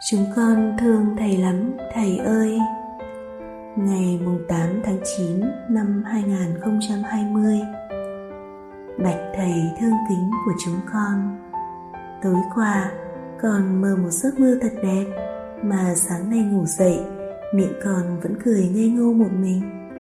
Chúng con thương thầy lắm, thầy ơi. Ngày 8 tháng 9 năm 2020 Bạch thầy thương kính của chúng con Tối qua con mơ một giấc mơ thật đẹp Mà sáng nay ngủ dậy Miệng con vẫn cười ngây ngô một mình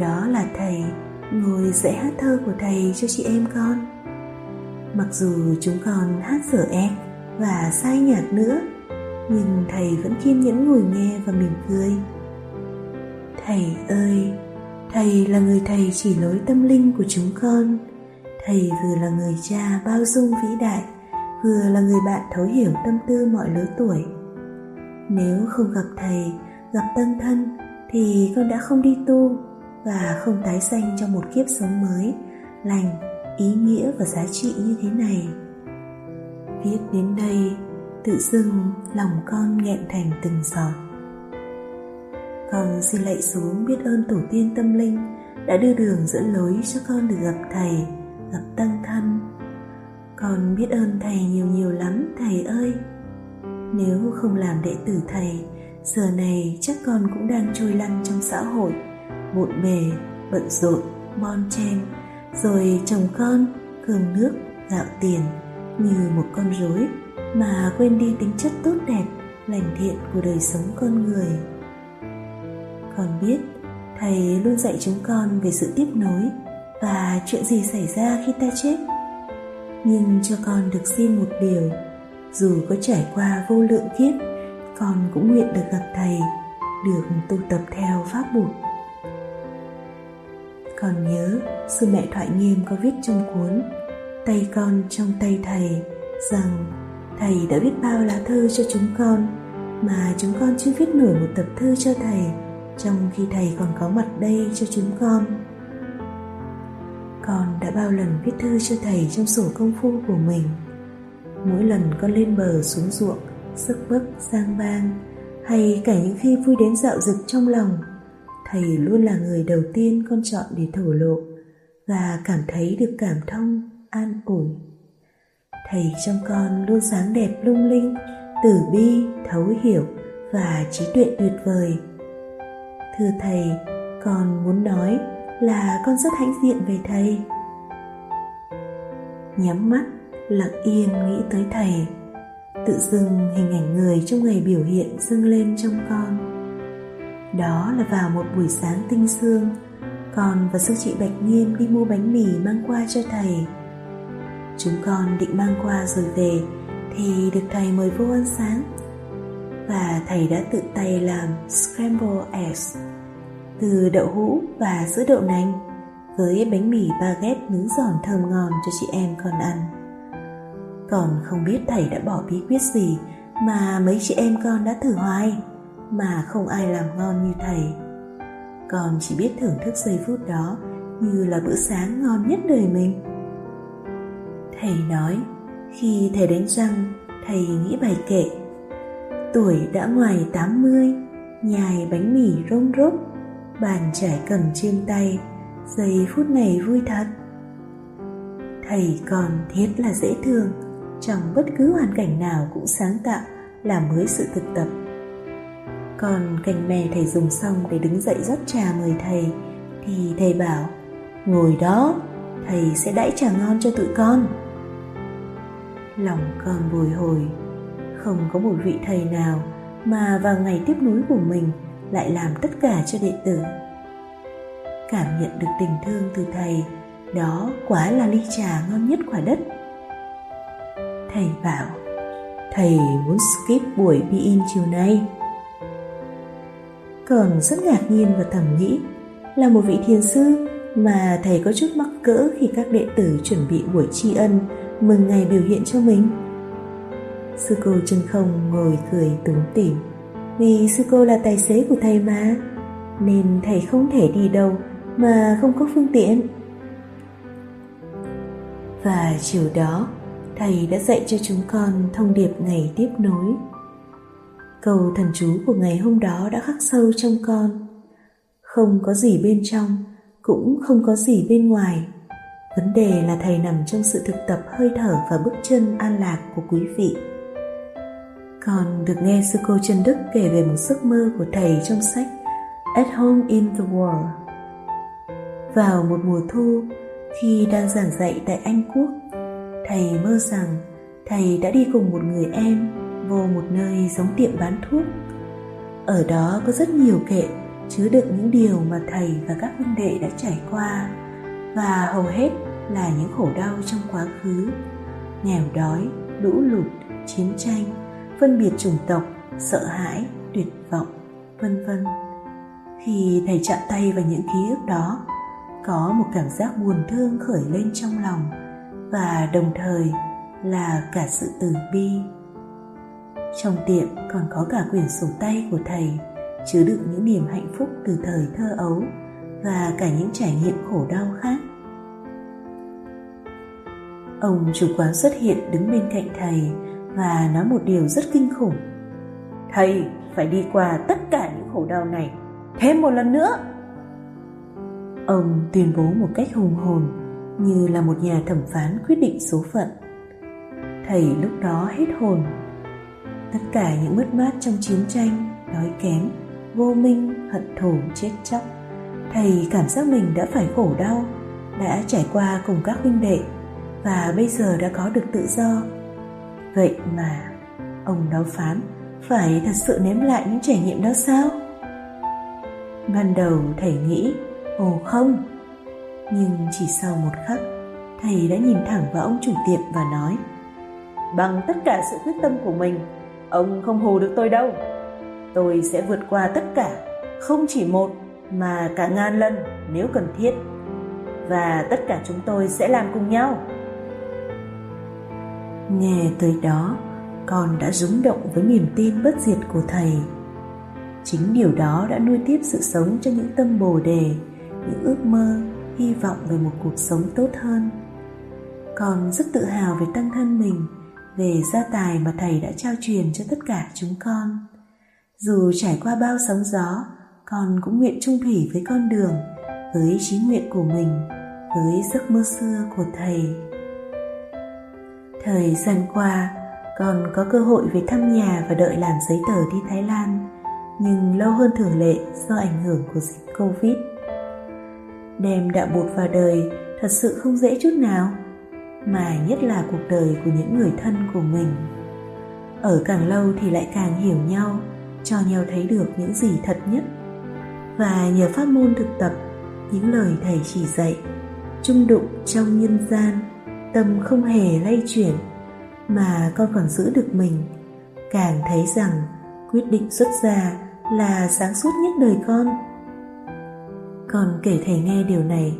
Đó là thầy ngồi dạy hát thơ của thầy cho chị em con. Mặc dù chúng con hát dở em và sai nhạc nữa, nhưng thầy vẫn kiên nhẫn ngồi nghe và mỉm cười. Thầy ơi, thầy là người thầy chỉ lối tâm linh của chúng con. Thầy vừa là người cha bao dung vĩ đại, vừa là người bạn thấu hiểu tâm tư mọi lứa tuổi. Nếu không gặp thầy, gặp tâm thân thì con đã không đi tu và không tái sanh trong một kiếp sống mới, lành, ý nghĩa và giá trị như thế này. Viết đến đây, tự dưng lòng con nghẹn thành từng giọt. Con xin lạy xuống biết ơn tổ tiên tâm linh đã đưa đường dẫn lối cho con được gặp thầy, gặp tăng thân. Con biết ơn thầy nhiều nhiều lắm, thầy ơi. Nếu không làm đệ tử thầy giờ này chắc con cũng đang trôi lăn trong xã hội, bộn bề, bận rộn bon chen. Rồi chồng con cơm nước, gạo tiền, như một con rối, mà quên đi tính chất tốt đẹp, lành thiện của đời sống con người. Con biết, thầy luôn dạy chúng con về sự tiếp nối và chuyện gì xảy ra khi ta chết. Nhưng cho con được xin một điều, dù có trải qua vô lượng kiếp con cũng nguyện được gặp thầy, được tu tập theo pháp bụt còn nhớ, sư mẹ thoại nghiêm có viết trong cuốn tay con trong tay thầy, rằng thầy đã viết bao lá thư cho chúng con, mà chúng con chưa viết nổi một tập thư cho thầy trong khi thầy còn có mặt đây cho chúng con. Con đã bao lần viết thư cho thầy trong sổ công phu của mình. Mỗi lần con lên bờ xuống ruộng sức bức giang bang hay cả những khi vui đến dạo dực trong lòng, thầy luôn là người đầu tiên con chọn để thổ lộ và cảm thấy được cảm thông, an ủi. Thầy trong con luôn sáng đẹp lung linh, tử bi, thấu hiểu và trí tuệ tuyệt vời. Thưa thầy, con muốn nói là con rất hãnh diện về thầy. Nhắm mắt, lặng yên nghĩ tới thầy tự dưng hình ảnh người trong ngày biểu hiện dâng lên trong con. Đó là vào một buổi sáng tinh sương, con và sư chị bạch nghiêm đi mua bánh mì mang qua cho thầy. Chúng con định mang qua rồi về, thì được thầy mời vô ăn sáng. Và thầy đã tự tay làm scramble eggs, từ đậu hũ và sữa đậu nành, với bánh mì baguette nướng giòn thơm ngon cho chị em con ăn còn không biết thầy đã bỏ bí quyết gì mà mấy chị em con đã thử hoài, mà không ai làm ngon như thầy. Con chỉ biết thưởng thức giây phút đó như là bữa sáng ngon nhất đời mình. Thầy nói, khi thầy đánh răng, thầy nghĩ bài kệ. Tuổi đã ngoài 80 nhài bánh mì rôm rốt bàn trải cầm trên tay, giây phút này vui thật. Thầy còn thiết là dễ thương trong bất cứ hoàn cảnh nào cũng sáng tạo làm mới sự thực tập. Còn cành mè thầy dùng xong để đứng dậy rót trà mời thầy, thì thầy bảo, ngồi đó, thầy sẽ đãi trà ngon cho tụi con. Lòng con bồi hồi, không có một vị thầy nào mà vào ngày tiếp nối của mình lại làm tất cả cho đệ tử. Cảm nhận được tình thương từ thầy, đó quá là ly trà ngon nhất quả đất thầy bảo, thầy muốn skip buổi be in chiều nay. Còn rất ngạc nhiên và thầm nghĩ là một vị thiền sư mà thầy có chút mắc cỡ khi các đệ tử chuẩn bị buổi tri ân mừng ngày biểu hiện cho mình. Sư cô chân không ngồi cười tủm tỉm, Vì sư cô là tài xế của thầy mà, Nên thầy không thể đi đâu mà không có phương tiện. Và chiều đó Thầy đã dạy cho chúng con thông điệp ngày tiếp nối. Câu thần chú của ngày hôm đó đã khắc sâu trong con. Không có gì bên trong Cũng không có gì bên ngoài. Vấn đề là thầy nằm trong sự thực tập hơi thở và bước chân an lạc của quý vị. Con được nghe sư cô trần Đức kể về một giấc mơ của thầy trong sách At Home in the World. Vào một mùa thu, khi đang giảng dạy tại Anh Quốc, thầy mơ rằng thầy đã đi cùng một người em vô một nơi giống tiệm bán thuốc. Ở đó có rất nhiều kệ chứa đựng những điều mà thầy và các huynh đệ đã trải qua và hầu hết là những khổ đau trong quá khứ, nghèo đói, lũ lụt, chiến tranh phân biệt chủng tộc, sợ hãi, tuyệt vọng, vân vân. Khi thầy chạm tay vào những ký ức đó, có một cảm giác buồn thương khởi lên trong lòng và đồng thời là cả sự từ bi. Trong tiệm còn có cả quyển sổ tay của thầy, chứa đựng những niềm hạnh phúc từ thời thơ ấu và cả những trải nghiệm khổ đau khác. Ông chủ quán xuất hiện đứng bên cạnh thầy và nói một điều rất kinh khủng. Thầy phải đi qua tất cả những khổ đau này thêm một lần nữa. Ông tuyên bố một cách hùng hồn như là một nhà thẩm phán quyết định số phận. Thầy lúc đó hết hồn. Tất cả những mất mát trong chiến tranh, đói kém, vô minh, hận thù, chết chóc. Thầy cảm giác mình đã phải khổ đau, đã trải qua cùng các huynh đệ và bây giờ đã có được tự do Vậy mà ông đó phán phải thật sự nếm lại những trải nghiệm đó sao? Ban đầu thầy nghĩ ồ không nhưng chỉ sau một khắc Thầy đã nhìn thẳng vào ông chủ tiệm và nói Bằng tất cả sự quyết tâm của mình Ông không hù được tôi đâu. Tôi sẽ vượt qua tất cả Không chỉ một mà cả ngàn lần nếu cần thiết. Và tất cả chúng tôi sẽ làm cùng nhau. Nghe tới đó, con đã rúng động với niềm tin bất diệt của thầy. Chính điều đó đã nuôi tiếp sự sống cho những tâm bồ đề, những ước mơ, hy vọng về một cuộc sống tốt hơn. Con rất tự hào về tăng thân mình, về gia tài mà thầy đã trao truyền cho tất cả chúng con. Dù trải qua bao sóng gió, con cũng nguyện trung thủy với con đường, với trí nguyện của mình, với giấc mơ xưa của thầy. Thời gian qua, con có cơ hội về thăm nhà và đợi làm giấy tờ đi Thái Lan, nhưng lâu hơn thường lệ do ảnh hưởng của dịch Covid. Đem đạo bột vào đời thật sự không dễ chút nào, mà nhất là cuộc đời của những người thân của mình. Ở càng lâu thì lại càng hiểu nhau, cho nhau thấy được những gì thật nhất. Và nhờ pháp môn thực tập, những lời thầy chỉ dạy, trung đụng trong nhân gian tâm không hề lay chuyển mà con còn giữ được mình càng thấy rằng quyết định xuất gia là sáng suốt nhất đời con con kể thầy nghe điều này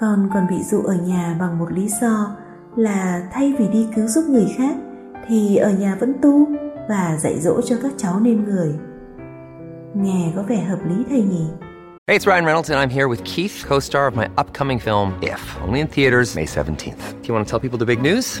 con còn bị dụ ở nhà bằng một lý do là thay vì đi cứu giúp người khác thì ở nhà vẫn tu và dạy dỗ cho các cháu nên người nghe có vẻ hợp lý thầy nhỉ Hey, it's Ryan Reynolds, and I'm here with Keith, co star of my upcoming film, If, only in theaters, May 17th. Do you want to tell people the big news?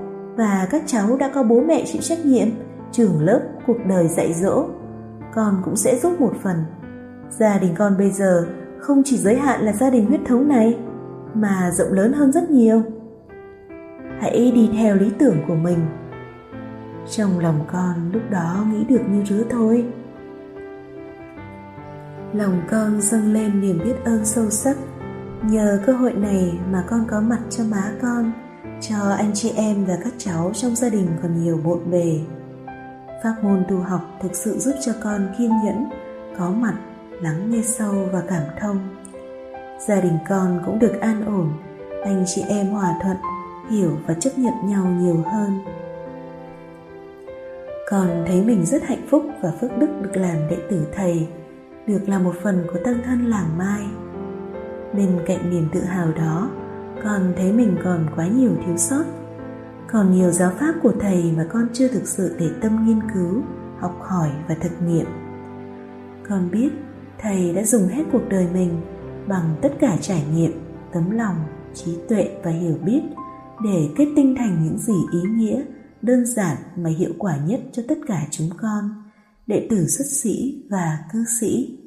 Và các cháu đã có bố mẹ chịu trách nhiệm trường lớp, cuộc đời dạy dỗ. Con cũng sẽ giúp một phần. Gia đình con bây giờ không chỉ giới hạn là gia đình huyết thống này, mà rộng lớn hơn rất nhiều. Hãy đi theo lý tưởng của mình. Trong lòng con lúc đó nghĩ được như rứa thôi. Lòng con dâng lên niềm biết ơn sâu sắc. Nhờ cơ hội này mà con có mặt cho má con cho anh chị em và các cháu trong gia đình còn nhiều bộn bề Pháp môn tu học thực sự giúp cho con kiên nhẫn, có mặt, lắng nghe sâu và cảm thông. Gia đình con cũng được an ổn, anh chị em hòa thuận, hiểu và chấp nhận nhau nhiều hơn. Con thấy mình rất hạnh phúc và phước đức được làm đệ tử thầy, được là một phần của tăng thân làng Mai. Bên cạnh niềm tự hào đó, con thấy mình còn quá nhiều thiếu sót. Còn nhiều giáo pháp của thầy mà con chưa thực sự để tâm nghiên cứu, học hỏi và thực nghiệm. Con biết thầy đã dùng hết cuộc đời mình bằng tất cả trải nghiệm, tấm lòng, trí tuệ và hiểu biết để kết tinh thành những gì ý nghĩa, đơn giản mà hiệu quả nhất cho tất cả chúng con, đệ tử xuất sĩ và cư sĩ.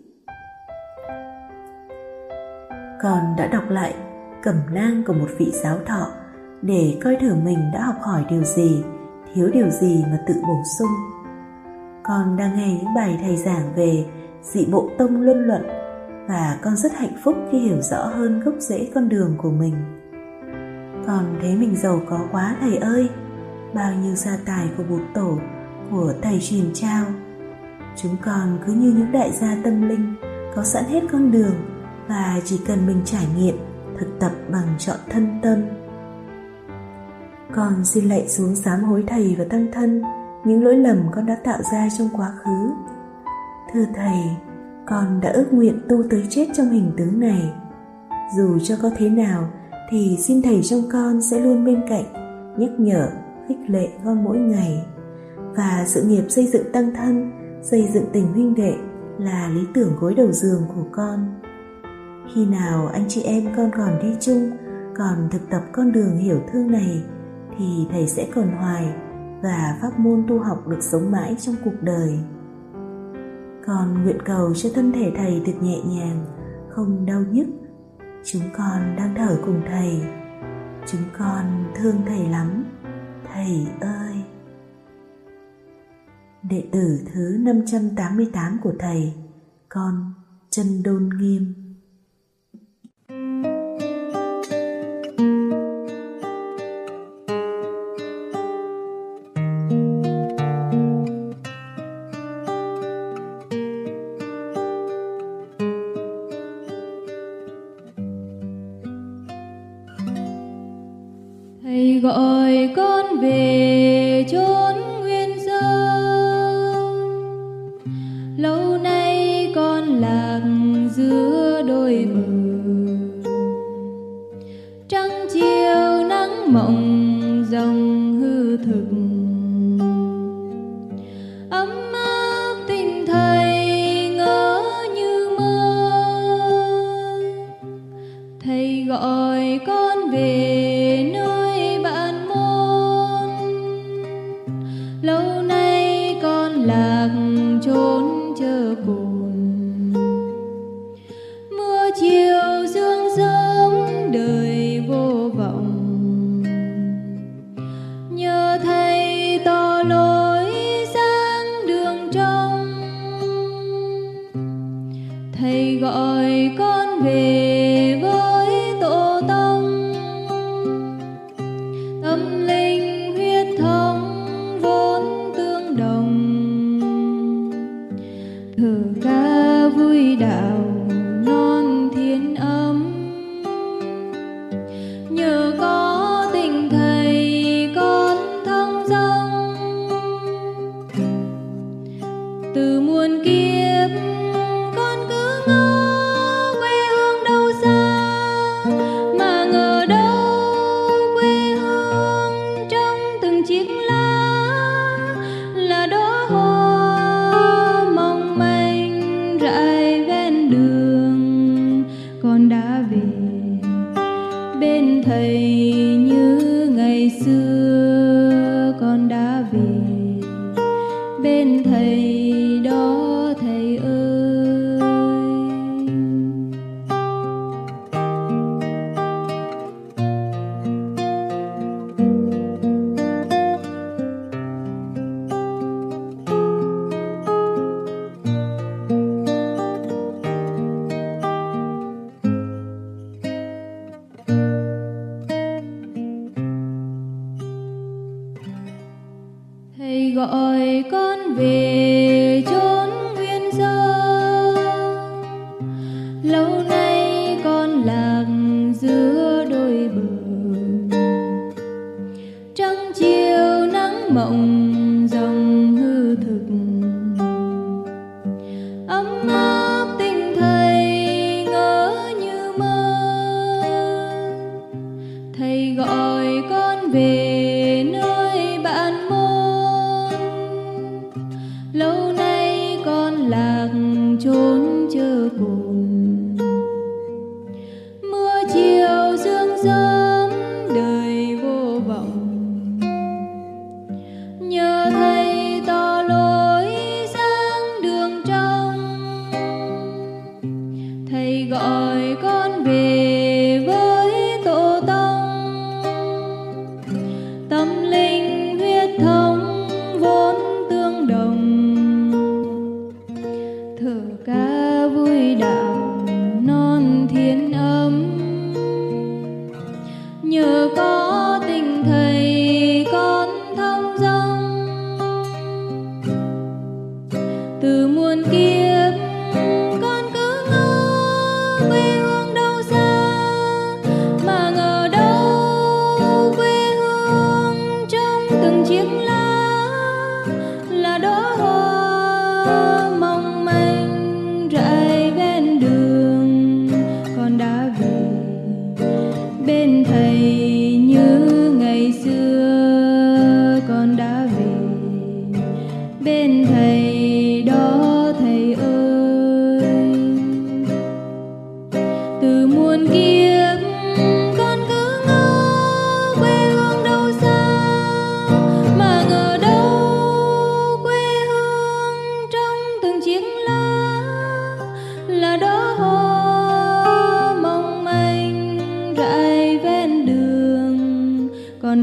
Con đã đọc lại cẩm nang của một vị giáo thọ để coi thử mình đã học hỏi điều gì, thiếu điều gì mà tự bổ sung. Con đang nghe những bài thầy giảng về dị bộ tông luân luận và con rất hạnh phúc khi hiểu rõ hơn gốc rễ con đường của mình. Con thấy mình giàu có quá, thầy ơi! Bao nhiêu gia tài của bụt tổ, của thầy truyền trao. Chúng con cứ như những đại gia tâm linh, có sẵn hết con đường và chỉ cần mình trải nghiệm thực tập bằng chọn thân tâm. Con xin lạy xuống sám hối thầy và tăng thân những lỗi lầm con đã tạo ra trong quá khứ. Thưa thầy, con đã ước nguyện tu tới chết trong hình tướng này. Dù cho có thế nào thì xin thầy trong con sẽ luôn bên cạnh, nhắc nhở, khích lệ con mỗi ngày. Và sự nghiệp xây dựng tăng thân, xây dựng tình huynh đệ là lý tưởng gối đầu giường của con khi nào anh chị em con còn đi chung, còn thực tập con đường hiểu thương này, thì thầy sẽ còn hoài và pháp môn tu học được sống mãi trong cuộc đời. Con nguyện cầu cho thân thể thầy được nhẹ nhàng, không đau nhức. Chúng con đang thở cùng thầy. Chúng con thương thầy lắm. Thầy ơi! Đệ tử thứ 588 của thầy, con chân đôn nghiêm. yo đi đạo đã về. Bên thầy như ngày xưa. gọi con về. 就。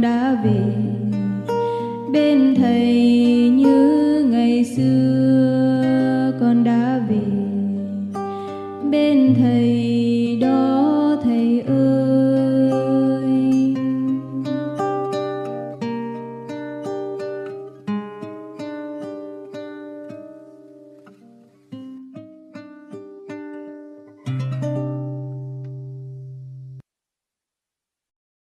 Đã về. Bên thầy